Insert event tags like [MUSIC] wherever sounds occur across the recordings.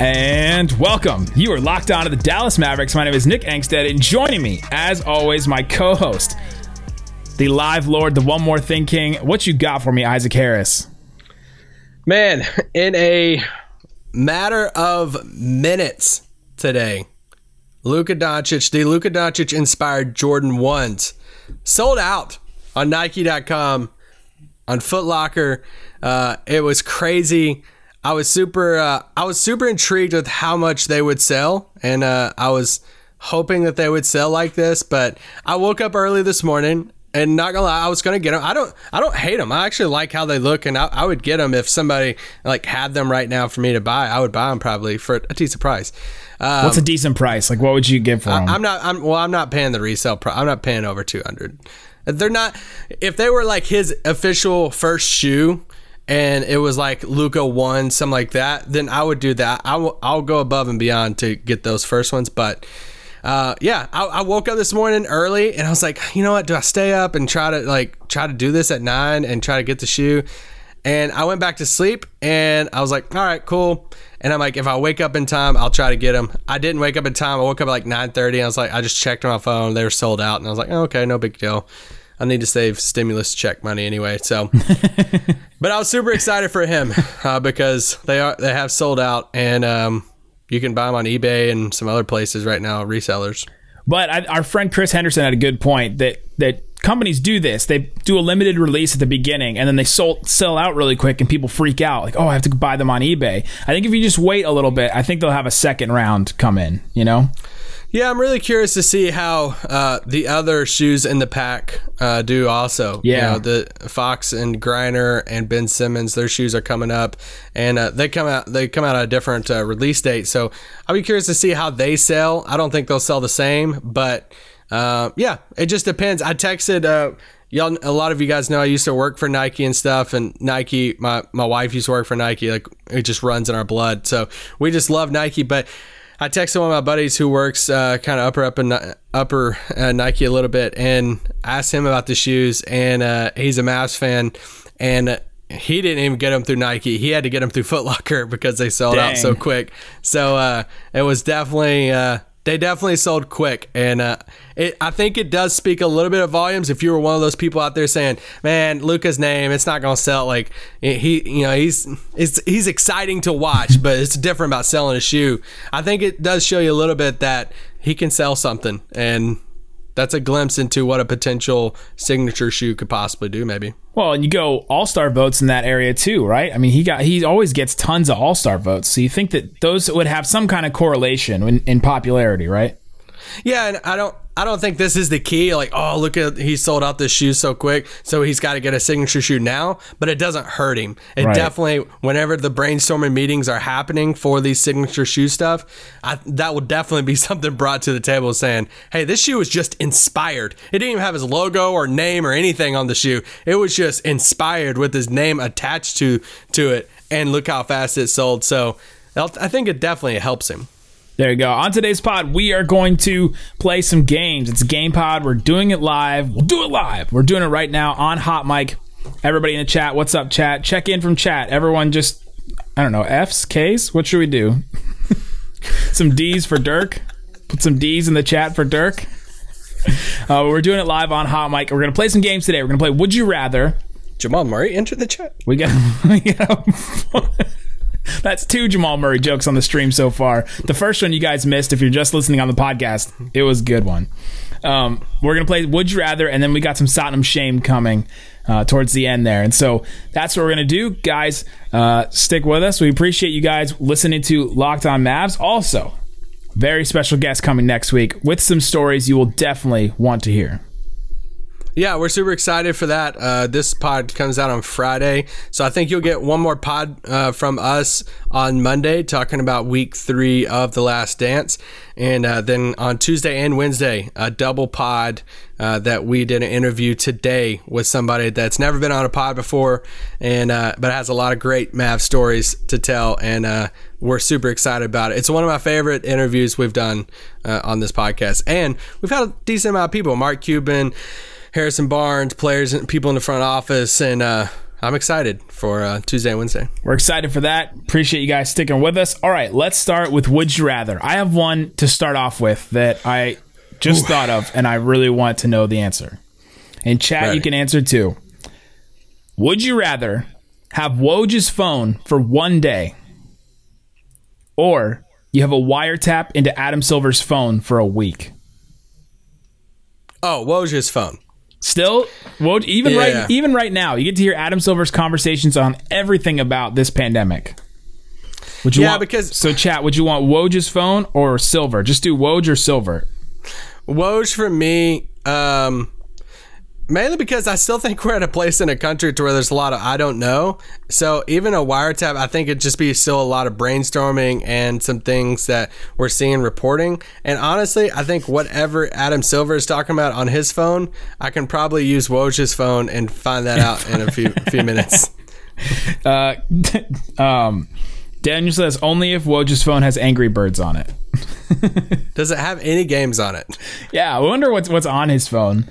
And welcome. You are locked on to the Dallas Mavericks. My name is Nick Angstadt, and joining me, as always, my co host, the live lord, the one more thing king. What you got for me, Isaac Harris? Man, in a matter of minutes today, Luka Doncic, the Luka Doncic inspired Jordan 1s, sold out on Nike.com, on Foot Locker. Uh, it was crazy. I was super, uh, I was super intrigued with how much they would sell, and uh, I was hoping that they would sell like this. But I woke up early this morning and not gonna lie, I was gonna get them. I don't, I don't hate them. I actually like how they look, and I, I would get them if somebody like had them right now for me to buy. I would buy them probably for a decent price. Um, What's a decent price? Like, what would you give for them? I, am not. I'm well. I'm not paying the resale price. I'm not paying over two hundred. They're not. If they were like his official first shoe, and it was like Luka one, something like that, then I would do that. I will. I'll go above and beyond to get those first ones, but uh, yeah, I, I, woke up this morning early and I was like, you know what? Do I stay up and try to like try to do this at nine and try to get the shoe? And I went back to sleep and I was like, all right, cool. And I'm like, if I wake up in time, I'll try to get them. I didn't wake up in time. I woke up at like 9:30. I was like, I just checked my phone. They were sold out, and I was like, oh, okay, no big deal. I need to save stimulus check money anyway. So, [LAUGHS] but I was super excited for him uh, because they are they have sold out, and um, you can buy them on eBay and some other places right now, resellers. But I, our friend Chris Henderson had a good point that that companies do this. They do a limited release at the beginning, and then they sold, sell out really quick, and people freak out like, "Oh, I have to buy them on eBay." I think if you just wait a little bit, I think they'll have a second round come in. You know. Yeah, I'm really curious to see how uh, the other shoes in the pack uh, do. Also, yeah, you know, the Fox and Griner and Ben Simmons, their shoes are coming up, and uh, they come out they come out at a different uh, release date. So I'll be curious to see how they sell. I don't think they'll sell the same, but uh, yeah, it just depends. I texted uh, y'all a lot of you guys know I used to work for Nike and stuff and Nike my my wife used to work for Nike like it just runs in our blood so we just love Nike but I texted one of my buddies who works uh, kind of upper up in upper uh, Nike a little bit and asked him about the shoes, and uh, he's a Mavs fan, and he didn't even get them through Nike. He had to get them through Foot Locker [LAUGHS] because they sold Dang. out so quick. So uh, it was definitely uh, they definitely sold quick, and uh, it, I think it does speak a little bit of volumes. If you were one of those people out there saying, "Man, Luka's name, it's not to sell," like he, you know, he's it's he's exciting to watch, but it's different about selling a shoe. I think it does show you a little bit that he can sell something, and that's a glimpse into what a potential signature shoe could possibly do, maybe. Well, and you go All Star votes in that area too, right? I mean, he got he always gets tons of All Star votes, so you think that those would have some kind of correlation in, in popularity, right? Yeah, and I don't I don't think this is the key. Like, oh, look at he sold out this shoe so quick, so he's got to get a signature shoe now. But it doesn't hurt him. It right. definitely, whenever the brainstorming meetings are happening for these signature shoe stuff, I, that will definitely be [LAUGHS] something brought to the table saying, hey, this shoe was just inspired. It didn't even have his logo or name or anything on the shoe. It was just inspired with his name attached to to it, and look how fast it sold. So I think it definitely helps him. There you go. On today's pod, we are going to play some games. It's a game pod. We're doing it live. We'll do it live. We're doing it right now on Hot Mic. Everybody in the chat, what's up, chat? Check in from chat. Everyone just, I don't know, F's, K's? What should we do? [LAUGHS] some D's for Dirk. Put some D's in the chat for Dirk. Uh, we're doing it live on Hot Mic. We're going to play some games today. We're going to play Would You Rather. Jamal Murray, enter the chat. We got. [LAUGHS] We got [LAUGHS] that's two Jamal Murray jokes on the stream so far. The first one you guys missed if you're just listening on the podcast. It was a good one. Um, we're gonna play Would You Rather, and then we got some Satnam Shame coming uh, towards the end there, and so that's what we're gonna do, guys. Uh, stick with us. We appreciate you guys listening to Locked On Mavs. Also, very special guest coming next week with some stories you will definitely want to hear. Yeah, we're super excited for that. Uh, this pod comes out on Friday, so I think you'll get one more pod uh, from us on Monday, talking about week three of The Last Dance, and uh, then on Tuesday and Wednesday, a double pod uh, that we did an interview today with somebody that's never been on a pod before, and uh, but has a lot of great Mav stories to tell, and uh, we're super excited about it. It's one of my favorite interviews we've done on this podcast, and we've had a decent amount of people. Mark Cuban. Harrison Barnes, players and people in the front office, and uh, I'm excited for uh, Tuesday and Wednesday. We're excited for that. Appreciate you guys sticking with us. All right, let's start with Would You Rather. I have one to start off with that I just Ooh. thought of, and I really want to know the answer. And chat, Ready. you can answer too. Would you rather have Woj's phone for one day, or you have a wiretap into Adam Silver's phone for a week? Oh, Woj's phone. Still, well, even yeah. right, even right now, you get to hear Adam Silver's conversations on everything about this pandemic. Would you yeah, want, because so chat? Would you want Woj's phone or Silver? Just do Woj or Silver. Woj for me. Um, Mainly because I still think we're at a place in a country to where there's a lot of I don't know. So even a wiretap, I think it'd just be still a lot of brainstorming and some things that we're seeing reporting. And honestly, I think whatever Adam Silver is talking about on his phone, I can probably use Woj's phone and find that out in a few few minutes. [LAUGHS] Uh, [LAUGHS] um, Daniel says only if Woj's phone has Angry Birds on it. [LAUGHS] Does it have any games on it? Yeah, I wonder what's what's on his phone.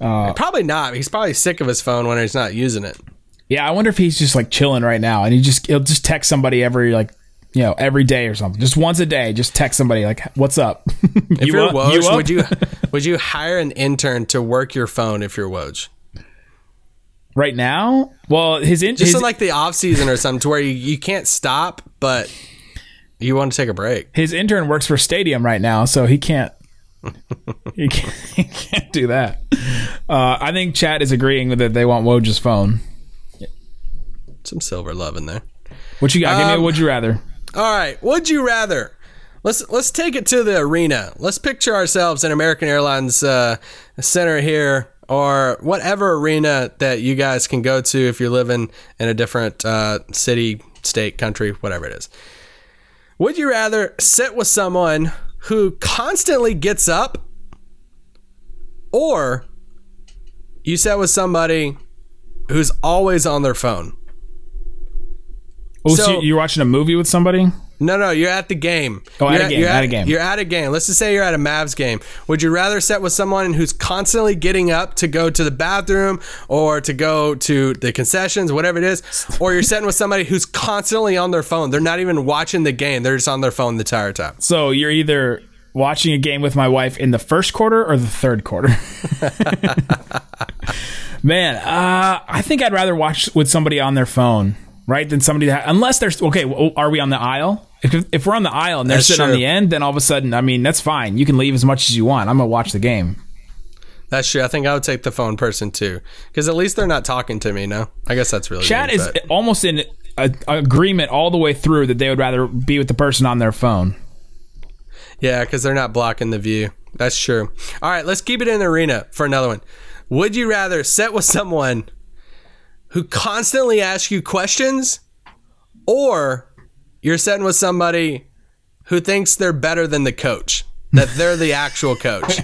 Uh, probably not. He's probably sick of his phone when he's not using it. Yeah, I wonder if he's just like chilling right now, and he just he'll just text somebody every like you know every day or something, just once a day, just text somebody like, "What's up?" [LAUGHS] if you are Woj, you would you would you hire an intern to work your phone if you're Woj? Right now, well, his in- just his, in like the off season or something, to where you, you can't stop, but you want to take a break. His intern works for Stadium right now, so he can't you, can't, you can't do that. Uh, I think chat is agreeing that they want Woj's phone. Some silver love in there. What you got? Give me a um, would you rather. All right, would you rather? Let's let's take it to the arena. Let's picture ourselves in American Airlines uh, Center here, or whatever arena that you guys can go to if you're living in a different uh, city, state, country, whatever it is. Would you rather sit with someone who constantly gets up, or you sat with somebody who's always on their phone. Oh, so, so you're watching a movie with somebody? No, no, you're at the game. Oh, you're at a game. At, at, a game. You're at a game. Let's just say you're at a Mavs game. Would you rather sit with someone who's constantly getting up to go to the bathroom or to go to the concessions, whatever it is, or you're sitting with somebody who's constantly on their phone? They're not even watching the game. They're just on their phone the entire time. So you're either watching a game with my wife in the first quarter or the third quarter. [LAUGHS] Man, uh, I think I'd rather watch with somebody on their phone, right, than somebody that unless there's okay. Are we on the aisle? If, if we're on the aisle and they're that's sitting true. on the end, then all of a sudden, I mean, that's fine. You can leave as much as you want. I'm gonna watch the game. That's true. I think I would take the phone person too, because at least they're not talking to me. No, I guess that's really. Chat is but. almost in a, a agreement all the way through that they would rather be with the person on their phone. Yeah, because they're not blocking the view. That's true. All right, let's keep it in the arena for another one. Would you rather sit with someone who constantly asks you questions, or you're sitting with somebody who thinks they're better than the coach? That they're the actual coach.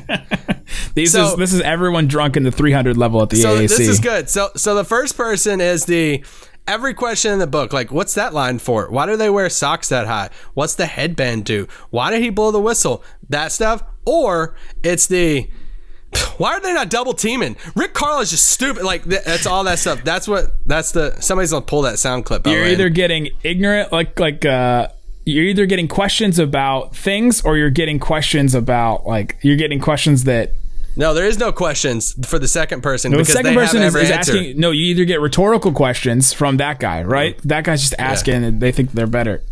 [LAUGHS] These so, is, this is everyone drunk in the 300 level at the so AAC. This is good. So so the first person is the every question in the book. Like, what's that line for? Why do they wear socks that high? What's the headband do? Why did he blow the whistle? That stuff. Or it's the why are they not double teaming? Rick Carl is just stupid. Like that's all that stuff. That's what. That's the. Somebody's gonna pull that sound clip. You're either getting ignorant, like like uh, you're either getting questions about things, or you're getting questions about like you're getting questions that no, there is no questions for the second person. No, the second person is, is asking. No, you either get rhetorical questions from that guy, right? Mm-hmm. That guy's just asking, yeah. and they think they're better.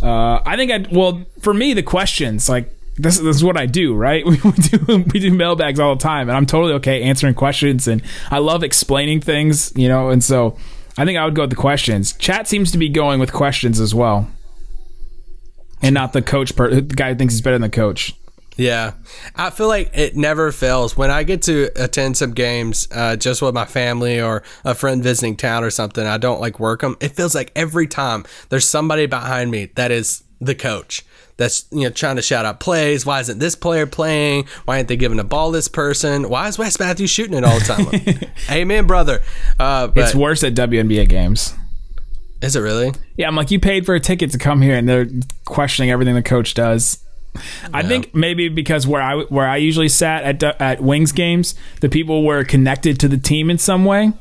Uh, I think I well for me the questions like this, this is what I do, right? [LAUGHS] We, do we do mailbags all the time, and I'm totally okay answering questions, and I love explaining things, you know. And so I think I would go with the questions. Chat seems to be going with questions as well, and not the coach. Per, the guy who thinks he's better than the coach. Yeah, I feel like it never fails when I get to attend some games uh, just with my family or a friend visiting town or something. I don't like work them. It feels like every time there's somebody behind me that is the coach that's you know trying to shout out plays. Why isn't this player playing? Why aren't they giving the ball this person? Why is Wes Matthews shooting it all the time? [LAUGHS] Amen, brother. Uh, but It's worse at WNBA games. is it really? Yeah, I'm like, you paid for a ticket to come here, and they're questioning everything the coach does. I think maybe because where I where I usually sat at at Wings games, the people were connected to the team in some way,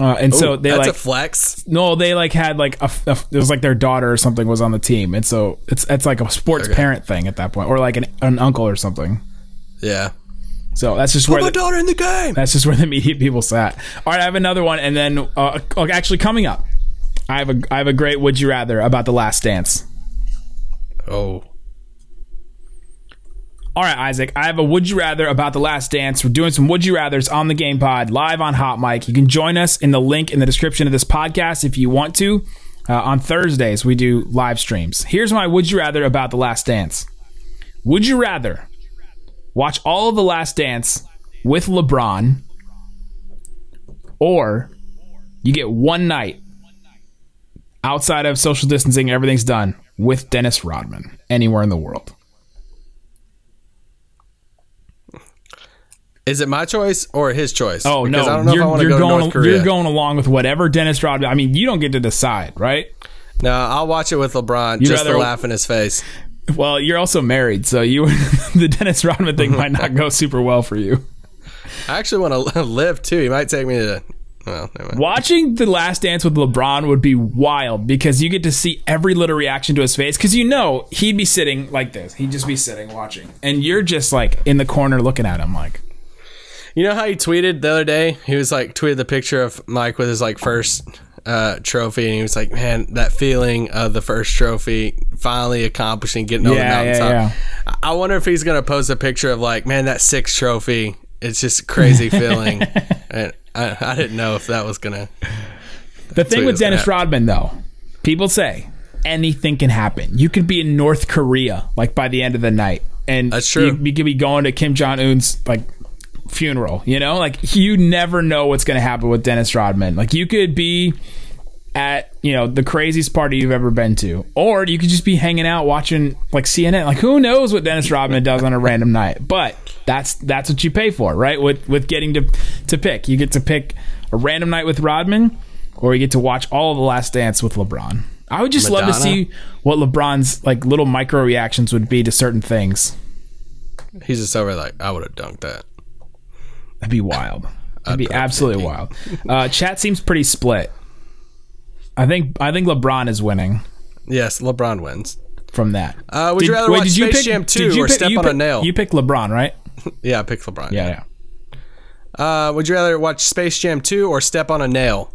uh, and so they that's like a flex. no, they like had like a, a- it was like their daughter or something was on the team, and so it's it's like a sports parent thing at that point, or like an, an uncle or something. Yeah. So that's just Put where my the, daughter in the game. that's just where the [LAUGHS] media people sat. All right, I have another one, and then uh, actually coming up, I have a I have a great would you rather about the Last Dance. Oh. All right, Isaac, I have a would you rather about the last dance. We're doing some would you rathers on the Game Pod live on Hot Mic. You can join us in the link in the description of this podcast if you want to. Uh, on Thursdays, we do live streams. Here's my would you rather about the last dance. Would you rather watch all of the last dance with LeBron or you get one night outside of social distancing, everything's done with Dennis Rodman anywhere in the world? Is it my choice or his choice? Oh Because no, I don't know if you're, I want to go to going. North Korea. You're going along with whatever Dennis Rodman. I mean, you don't get to decide, right? No, I'll watch it with LeBron You'd just to rather- laugh in his face. Well, you're also married, so you [LAUGHS] the Dennis Rodman thing might not [LAUGHS] go super well for you. I actually want to [LAUGHS] live too. He might take me to. Well. Watching The Last Dance with LeBron would be wild because you get to see every little reaction to his face. Because you know he'd be sitting like this. He'd just be sitting watching, and you're just like in the corner looking at him, like. You know how he tweeted the other day? He was like tweeted the picture of Mike with his like first uh, trophy, and he was like, "Man, that feeling of the first trophy, finally accomplishing, getting over the Yeah, yeah. I I wonder if he's gonna post a picture of like, "Man, that sixth trophy, it's just a crazy feeling." [LAUGHS] and I, I didn't know if that was gonna. The thing with Dennis. Rodman, though, people say anything can happen. You could be in North Korea like by the end of the night, and That's true. You, you could be going to Kim Jong Un's like funeral. You know, like you never know what's going to happen with Dennis Rodman. Like you could be at you know the craziest party you've ever been to, or you could just be hanging out watching like CNN. Like who knows what Dennis Rodman does on a random night? But that's that's what you pay for, right? With with getting to to pick, you get to pick a random night with Rodman, or you get to watch all of the Last Dance with LeBron. I would just love to see what LeBron's like little micro reactions would be to certain things. He's just over like, I would have dunked that. That'd be wild. [LAUGHS] That'd be absolutely wild. Uh, chat seems pretty split. I think I think LeBron is winning Yes, LeBron wins. from that. Uh, would you rather watch Space Jam 2 or pick- Step you on a pick- Nail? You picked LeBron, right? [LAUGHS] Yeah, I picked LeBron. Yeah, yeah. Uh, would you rather watch Space Jam 2 or Step on a Nail?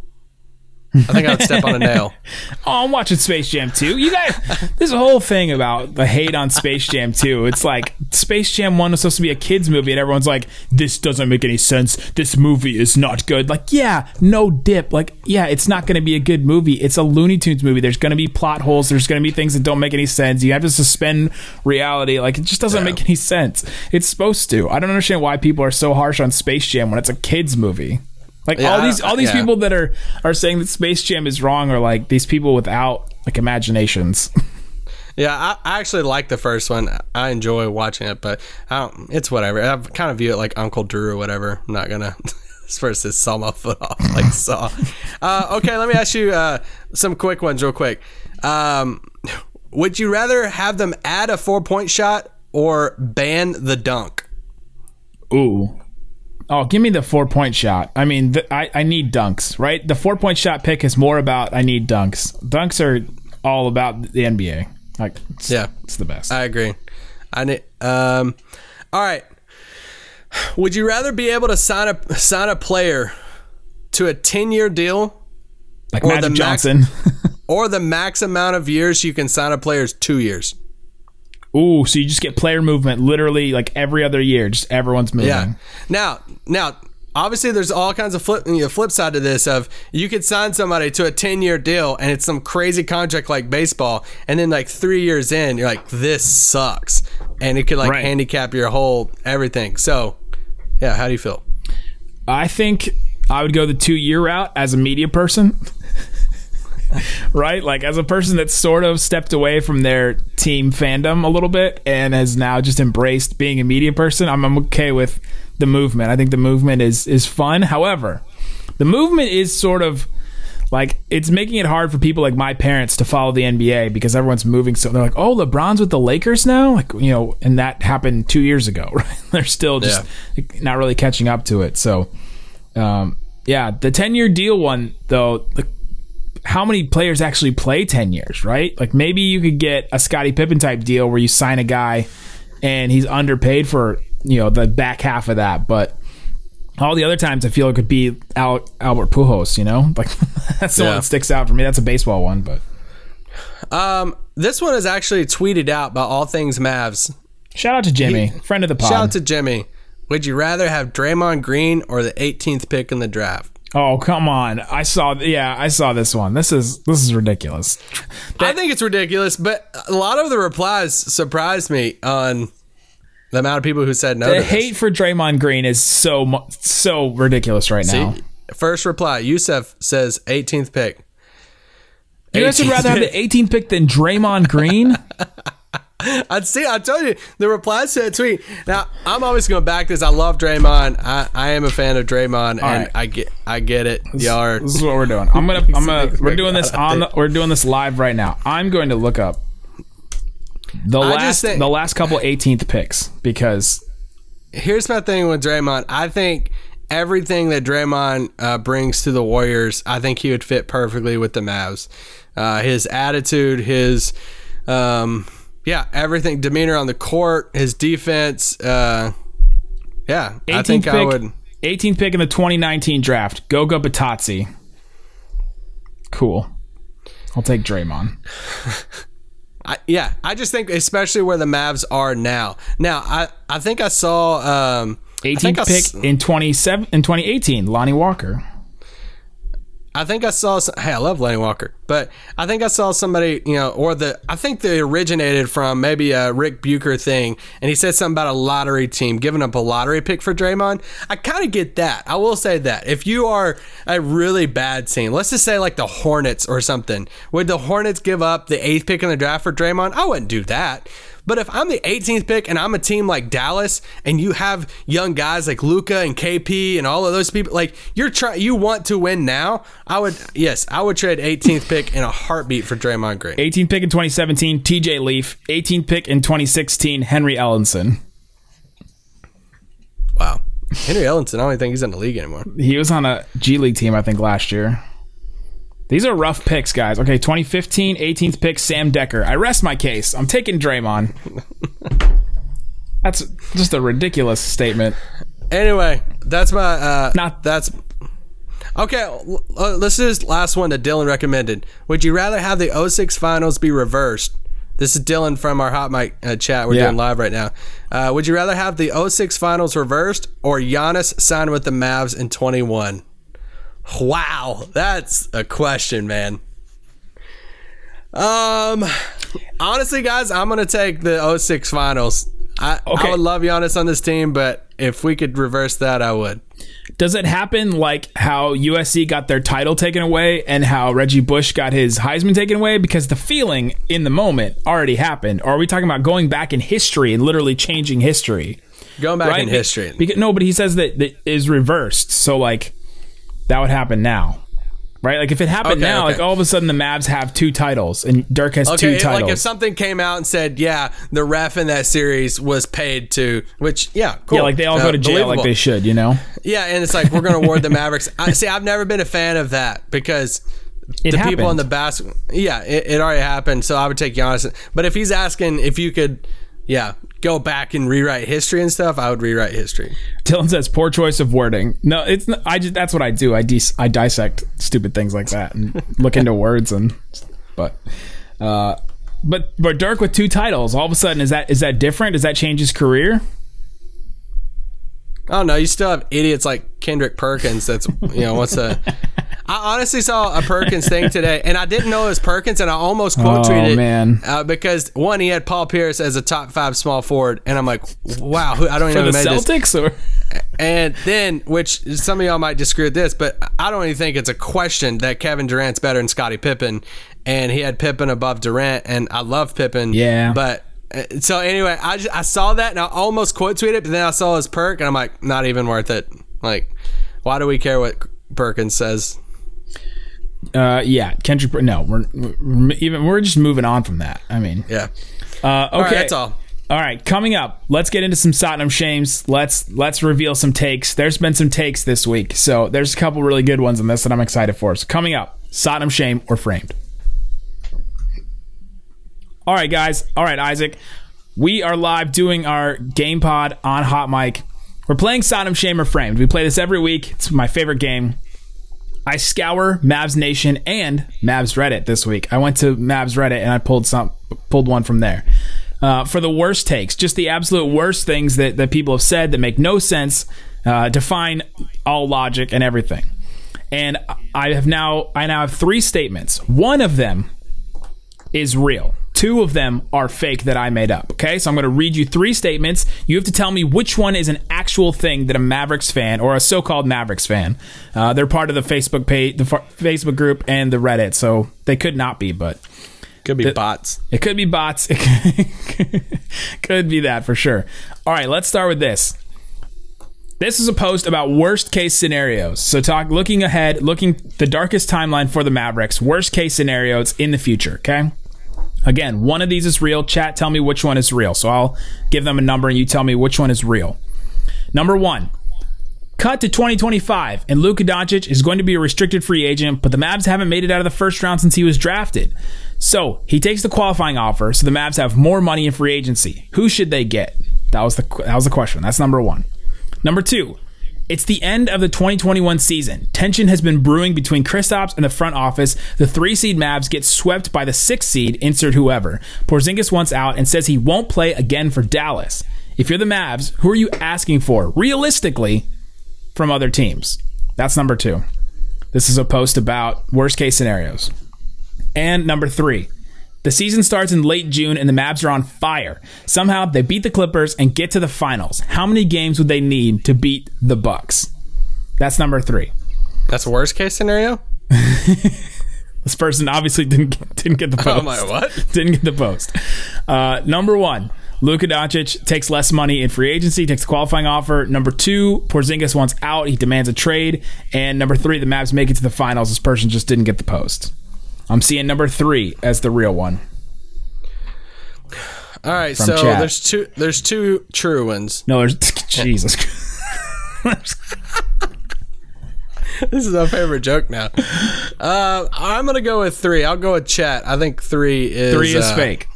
I think I'd step on a nail. [LAUGHS] Oh, I'm watching Space Jam 2. You guys, there's a whole thing about the hate on Space Jam 2. It's like Space Jam 1 was supposed to be a kids movie, and everyone's like, this doesn't make any sense. This movie is not good. Like, yeah, no dip. Like, yeah, it's not going to be a good movie. It's a Looney Tunes movie. There's going to be plot holes. There's going to be things that don't make any sense. You have to suspend reality. Like, it just doesn't make any sense. It's supposed to. I don't understand why people are so harsh on Space Jam when it's a kids movie. Like Yeah, all these all these yeah. people that are are saying that Space Jam is wrong are like these people without like imaginations. [LAUGHS] Yeah, I, I actually like the first one. I enjoy watching it, but I don't, it's whatever. I kind of view it like Uncle Drew or whatever. I'm not gonna. [LAUGHS] This versus saw my foot off [LAUGHS] like saw. Uh, okay, let me ask you uh, some quick ones, real quick. Um, would you rather have them add a four point shot or ban the dunk? Ooh. Oh, give me the four point shot. I mean, th- I, I need dunks, right? The four point shot pick is more about I need dunks. Dunks are all about the NBA. Like, it's, Yeah. it's the best. I agree. I need. Um, all right. Would you rather be able to sign a sign a player to a ten year deal like Magic the max- Johnson. [LAUGHS] or the max amount of years you can sign a player is two years? Ooh, so you just get player movement literally like every other year. Just everyone's moving. Yeah. Now, now obviously there's all kinds of flip you know, flip side to this of you could sign somebody to a 10 year deal and it's some crazy contract like baseball and then like three years in you're like this sucks and it could like Right. handicap your whole everything so yeah how do you feel I think I would go the two year route as a media person. [LAUGHS] [LAUGHS] right? Like as a person that's sort of stepped away from their team fandom a little bit and has now just embraced being a media person, I'm, I'm okay with the movement. I think the movement is is fun. However, the movement is sort of like it's making it hard for people like my parents to follow the NBA because everyone's moving so they're like, "Oh, LeBron's with the Lakers now?" Like, you know, and that happened 2 years ago, [LAUGHS] right? They're still just like, not really catching up to it. So, um, yeah, the 10-year deal one though, like how many players actually play 10 years, right? Like maybe you could get a Scottie Pippen type deal where you sign a guy and he's underpaid for, you know, the back half of that, but all the other times I feel it could be Al- Albert Pujols, you know? Like [LAUGHS] that's the one that sticks out for me. That's a baseball one, but um this one is actually tweeted out by all things mavs shout out to Jimmy, friend of the pod. shout out to jimmy would you rather have Draymond Green or the 18th pick in the draft oh, come on. I saw yeah, I saw this one. This is this is ridiculous. I think it's ridiculous, but a lot of the replies surprised me on the amount of people who said no. The hate for Draymond Green is so so ridiculous right now. See, first reply, Yusef says 18th pick. You guys would rather have the 18th pick than Draymond Green? [LAUGHS] [LAUGHS] I'd see. I told you the replies to that tweet. Now I'm always going to back this. I love Draymond. I, I am a fan of Draymond, and right. I get I get it. Y'all are This is what we're doing. I'm gonna. I'm gonna. [LAUGHS] We're doing this on. The, we're doing this live right now. I'm going to look up the I last think- the last couple 18th picks because here's my thing with Draymond. I think everything that Draymond uh, brings to the Warriors, I think he would fit perfectly with the Mavs. Uh, his attitude, his um, yeah, everything, demeanor on the court, his defense. Uh, yeah, 18th I think pick. I would. 18th pick in the 2019 draft. Goga Bitadze. Cool. I'll take Draymond. [LAUGHS] I, yeah, I just think, especially where the Mavs are now. Now, I, I think I saw. Um, I think I 18th s- pick in 27 in 2018. Lonnie Walker. I think I saw. Some, hey, I love Lenny Walker, but I think I saw somebody, you know, or the. I think they originated from maybe a Rick Bucher thing, and he said something about a lottery team giving up a lottery pick for Draymond. I kind of get that. I will say that if you are a really bad team, let's just say like the Hornets or something, would the Hornets give up the eighth pick in the draft for Draymond? I wouldn't do that. But if I'm the 18th pick and I'm a team like Dallas and you have young guys like Luka and KP and all of those people, like you're trying, you want to win now. I would, yes, I would trade 18th pick in a heartbeat for Draymond Green. 18th pick in 2017. TJ Leaf. 18th pick in 2016. Henry Ellenson. Wow, Henry Ellenson, I don't even think he's in the league anymore. He was on a G League team, I think, last year. These are rough picks, guys. Okay, 2015, 18th pick, Sam Dekker. I rest my case. I'm taking Draymond. That's just a ridiculous statement. Anyway, that's my uh, Not- that's okay. uh, Let's do this last one that Dylan recommended. Would you rather have the 06 finals be reversed? This is Dylan from our hot mic uh, chat. We're Yeah. doing live right now. Uh, would you rather have the 06 finals reversed or Giannis sign with the Mavs in 21? Wow, that's a question, man. Um, honestly, guys, I'm gonna take the 06 finals. I, Okay. I would love Giannis on this team, but if we could reverse that, I would. Does it happen like how USC got their title taken away and how Reggie Bush got his Heisman taken away? Because the feeling in the moment already happened. Or are we talking about going back in history and literally changing history? Going back right? in history. Because, no, but he says that that is reversed. So like that would happen now. Right? Like if it happened Okay, now, okay. like all of a sudden the Mavs have two titles and Dirk has two Okay, titles. like if something came out and said, "Yeah, the ref in that series was paid to," which, yeah, cool. yeah, like they all Uh, go to jail like they should, you know? Yeah, and it's like we're going [LAUGHS] to award the Mavericks. I see. I've never been a fan of that because It the happened. people in the basket. Yeah, it, it already happened. So I would take Giannis. But if he's asking if you could, yeah, go back and rewrite history and stuff, I would rewrite history. Dylan says poor choice of wording. No, it's not, I just that's what I do. I dis, I dissect stupid things like that and look into [LAUGHS] words and but uh but but Dirk with two titles, all of a sudden is that is that different? Does that change his career? I don't know. You still have idiots like Kendrick Perkins. That's you know what's a. [LAUGHS] I honestly saw a Perkins thing [LAUGHS] today, and I didn't know it was Perkins, and I almost quote Oh, tweeted man. uh, because one he had Paul Pierce as a top five small forward, and I'm like, wow, who, I don't even know who made this. Or And then, which some of y'all might disagree with this, but I don't even think it's a question that Kevin Durant's better than Scottie Pippen, and he had Pippen above Durant, and I love Pippen. Yeah. But uh, so anyway, I just, I saw that and I almost quote tweeted, it, but then I saw his perk, and I'm like, not even worth it. Like, why do we care what Perkins says? Uh, yeah, Kendrick. No, we're, we're even we're just moving on from that. I mean, Yeah. uh, okay, All right, that's all. All right, coming up, let's get into some Sodom shames. Let's let's reveal some takes. There's been some takes this week, so there's a couple really good ones in this that I'm excited for. So coming up, Sodom shame or framed. All right, guys. All right, Isaac. We are live doing our game pod on Hot Mic. We're playing Sodom shame or framed. We play this every week. It's my favorite game. I scour Mavs Nation and Mavs Reddit this week. I went to Mavs Reddit and I pulled some pulled one from there. Uh, for the worst takes, just the absolute worst things that, that people have said that make no sense, uh, define all logic and everything. And I have now I now have three statements. One of them is real. Two of them are fake that I made up. Okay, so I'm going to read you three statements. You have to tell me which one is an actual thing that a Mavericks fan or a so-called Mavericks fan. Uh, they're part of the Facebook page, the fa- Facebook group, and the Reddit, so they could not be, but Could be bots. it could be bots. [LAUGHS] It could be that for sure. All right, let's start with this. This is a post about worst case scenarios. So talk looking ahead, looking the darkest timeline for the Mavericks, worst case scenarios in the future, okay? Again, one of these is real. Chat, tell me which one is real. So I'll give them a number and you tell me which one is real. Number 1. Cut to 2025, and Luka Doncic is going to be a restricted free agent, but the Mavs haven't made it out of the first round since he was drafted. So he takes the qualifying offer, so the Mavs have more money in free agency. Who should they get? That was the that was the question. That's number one. Number two, it's the end of the 2021 season. Tension has been brewing between Kristaps and the front office. The three seed Mavs get swept by the six seed, insert whoever. Porzingis wants out and says he won't play again for Dallas. If you're the Mavs, who are you asking for, realistically, from other teams? That's number two. This is a post about worst case scenarios. And number three, the season starts in late June and the Mavs are on fire. Somehow they beat the Clippers and get to the finals. How many games would they need to beat the Bucks? That's number three. That's worst case scenario. [LAUGHS] This person obviously didn't get, didn't get the [LAUGHS] post. Oh my what? [LAUGHS] didn't get the post. Uh, number one, Luka Doncic takes less money in free agency, takes the qualifying offer. Number two, Porzingis wants out. He demands a trade. And number three, the Mavs make it to the finals. This person just didn't get the post. I'm seeing number three as the real one. All right, From so chat. there's two. There's two true ones. No, there's [LAUGHS] Jesus. [LAUGHS] This is our favorite joke now. Uh, I'm gonna go with three. I'll go with chat. I think three is Three is uh, fake.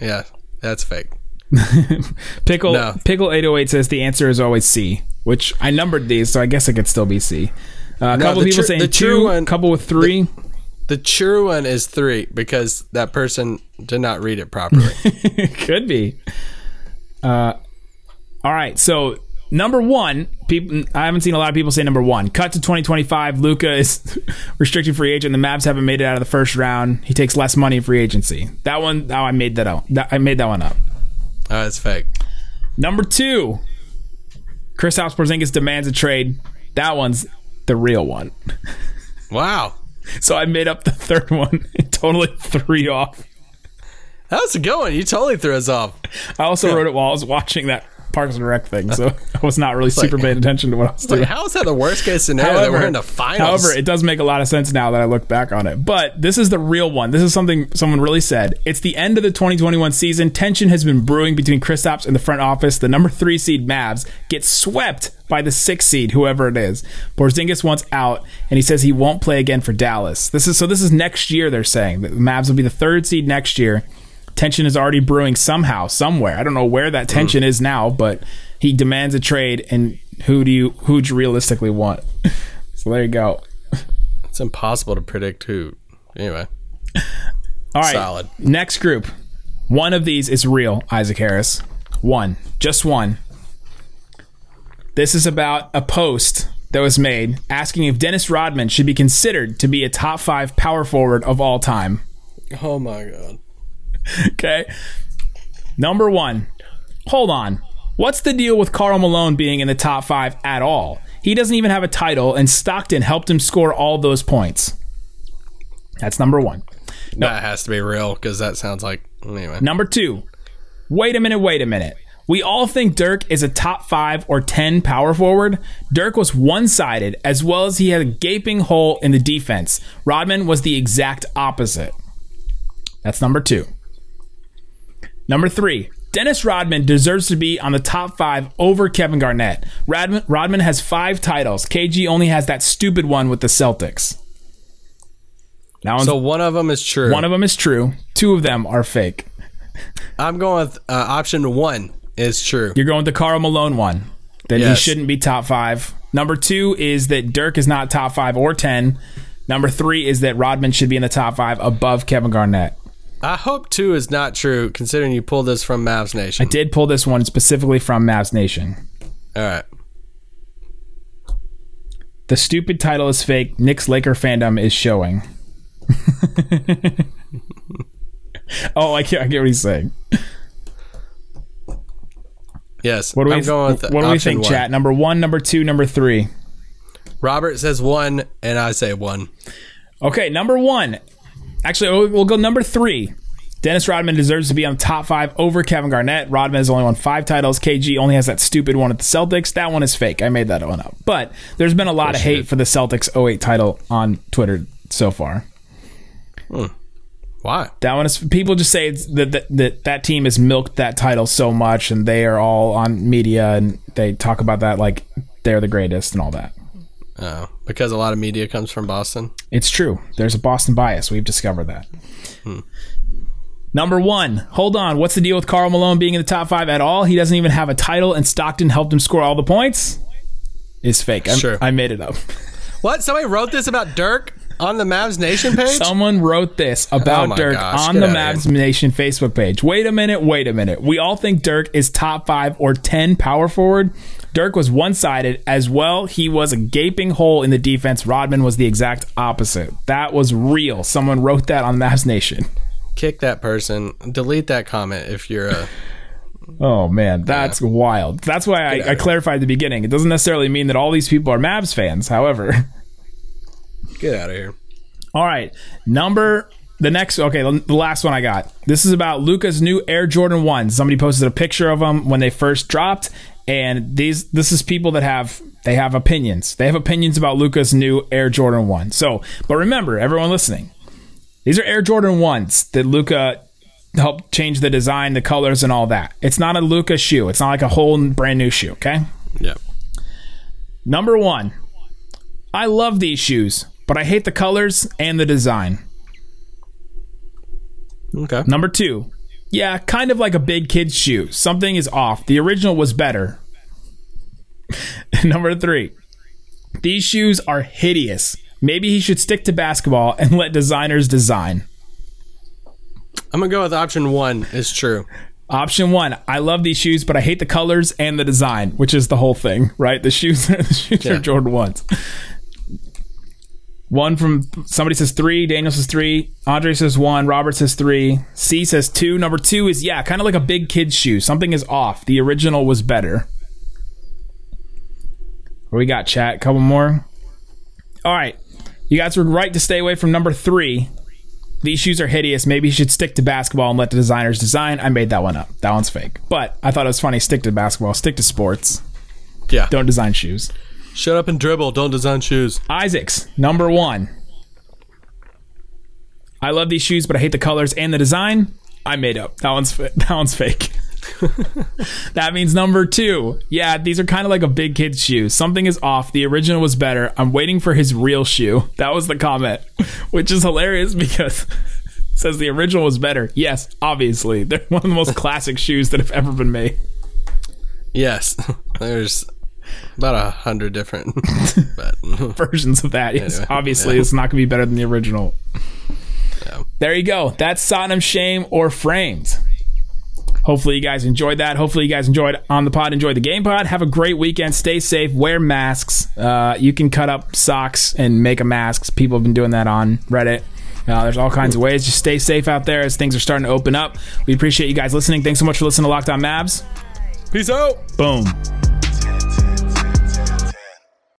Yeah, that's fake. [LAUGHS] Pickle No. Pickle eight oh eight says the answer is always C, which I numbered these, so I guess it could still be C. Uh, a No, couple people tru- saying the true two, one- couple with three. The true one is three because that person did not read it properly. [LAUGHS] could be. Uh, all right. So number one, people. I haven't seen a lot of people say number one. Cut to 2025. Luka is [LAUGHS] restricted free agent. The Mavs haven't made it out of the first round. He takes less money in free agency. That one. Oh, I made that out. I made that one up. oh, it's fake. Number two, Kristaps Porzingis demands a trade. That one's the real one. [LAUGHS] Wow, So I made up the third one. totally three off. How's it going? one. You totally threw us off. I also wrote it while I was watching that Parks and Rec thing, so [LAUGHS] I was not really super like- paying attention to what I was doing. Like, how is that the worst case scenario that we're in the finals? however, it does make a lot of sense now that I look back on it. But this is the real one. This is something someone really said. It's the end of the 2021 season. Tension has been brewing between Kristaps and the front office. The number three seed Mavs get swept by the six seed, whoever it is. Porzingis wants out, and he says he won't play again for Dallas. This is so. This is next year. They're saying the Mavs will be the third seed next year. Tension is already brewing somehow, somewhere. I don't know where that tension is now, but he demands a trade. And who do you who do you realistically want? [LAUGHS] so there you go. it's impossible to predict who. Anyway, All right. Solid. Next group. One of these is real, Isaac Harris. One. Just one. This is about a post that was made asking if Dennis Rodman should be considered to be a top five power forward of all time. Oh my god. Okay. Number one, hold on. What's the deal with Karl Malone being in the top five at all? He doesn't even have a title, and Stockton helped him score all those points. That's number one. That has to be real because that sounds like anyway. Number two, wait a minute, wait a minute. We all think Dirk is a top five or 10 power forward. Dirk was one sided, as well as he had a gaping hole in the defense. Rodman was the exact opposite. That's number two. Number three, Dennis Rodman deserves to be on the top five over Kevin Garnett. Rodman, Rodman has five titles. KG only has that stupid one with the Celtics. One's, So one of them is true. one of them is true. Two of them are fake. I'm going with uh, option one is true. You're going with the Karl Malone one. That he shouldn't be top five. Number two is that Dirk is not top five or ten. Number three is that Rodman should be in the top five above Kevin Garnett. I hope two is not true considering you pulled this from Mavs Nation. I did pull this one specifically from Mavs Nation. All right. The stupid title is fake. Knicks Laker fandom is showing. [LAUGHS] oh, I get, I get what he's saying. Yes. What do we, I'm what do we think, one. chat? Number one, number two, number three. Robert says one, and I say one. Okay, number one. Actually, we'll, we'll go number three. Dennis Rodman deserves to be on top five over Kevin Garnett. Rodman has only won five titles. KG only has that stupid one at the Celtics. That one is fake. I made that one up. But there's been a lot of hate for the Celtics 08 title on Twitter so far. Hmm. Why? That one is people just say it's that, that that that team has milked that title so much, and they are all on media and they talk about that like they're the greatest and all that. Oh, because a lot of media comes from Boston. It's true. There's a Boston bias. We've discovered that. Number one, hold on. What's the deal with Karl Malone being in the top five at all? He doesn't even have a title, and Stockton helped him score all the points. Is fake. I'm- Sure. I made it up. What? Somebody wrote this about Dirk on the Mavs Nation page? Someone wrote this about Oh Dirk gosh, on the Mavs here. Nation Facebook page. Wait a minute, wait a minute. We all think Dirk is top five or 10 power forward. Dirk was one sided as well. He was a gaping hole in the defense. Rodman was the exact opposite. That was real. Someone wrote that on Mavs Nation. Kick that person. Delete that comment if you're a. [LAUGHS] Oh man, that's wild. That's why I, I clarified at the beginning. It doesn't necessarily mean that all these people are Mavs fans. However, [LAUGHS] Get out of here. all right, number the next. Okay, the the last one I got. This is about Luka's new Air Jordan One. Somebody posted a picture of them when they first dropped, and these this is people that have they have opinions. They have opinions about Luka's new Air Jordan One. So, but remember, everyone listening, these are Air Jordan ones that Luka helped change the design, the colors, and all that. It's not a Luka shoe. It's not like a whole brand new shoe. Okay. Yep. Number one, I love these shoes, but I hate the colors and the design. Okay. Number two, yeah, kind of like a big kid's shoe. Something is off. The original was better. [LAUGHS] Number three, these shoes are hideous. Maybe he should stick to basketball and let designers design. I'm gonna go with option one. Is true. Option one, I love these shoes, but I hate the colors and the design, which is the whole thing, [LAUGHS] right? The shoes, [LAUGHS] the shoes are Jordan ones. One from somebody says three, Daniel says three, Andre says one, Robert says three, C says two. Number two is yeah, kind of like a big kid's shoe. Something is off. The original was better. We got, chat? Couple more. All right, you guys were right to stay away from number three. These shoes are hideous. Maybe you should stick to basketball and let the designers design. I made that one up. That one's fake. But I thought it was funny. Stick to basketball. Stick to sports. Yeah. Don't design shoes. Shut up and dribble. Don't design shoes. Isaacs, number one. I love these shoes, but I hate the colors and the design. I made up. That one's [LAUGHS] that one's fake. [LAUGHS] that means number two. Yeah, these are kind of like a big kid's shoe. Something is off. The original was better. I'm waiting for his real shoe. [LAUGHS] That was the comment, [LAUGHS] which is hilarious because it says the original was better. Yes, obviously. They're one of the most classic shoes that have ever been made. Yes. There's about a hundred different. versions of that. Yes, Anyway, obviously yeah. it's not going to be better than the original. Yeah. There you go. That's Sodom Shame or Framed. Hopefully, you guys enjoyed that. Hopefully, you guys enjoyed on the pod, enjoyed the game pod. Have a great weekend. Stay safe. Wear masks. Uh, you can cut up socks and make a mask. People have been doing that on Reddit. Uh, there's all kinds of ways. Just stay safe out there as things are starting to open up. We appreciate you guys listening. Thanks so much for listening to Locked On Mavs. Peace out. Boom.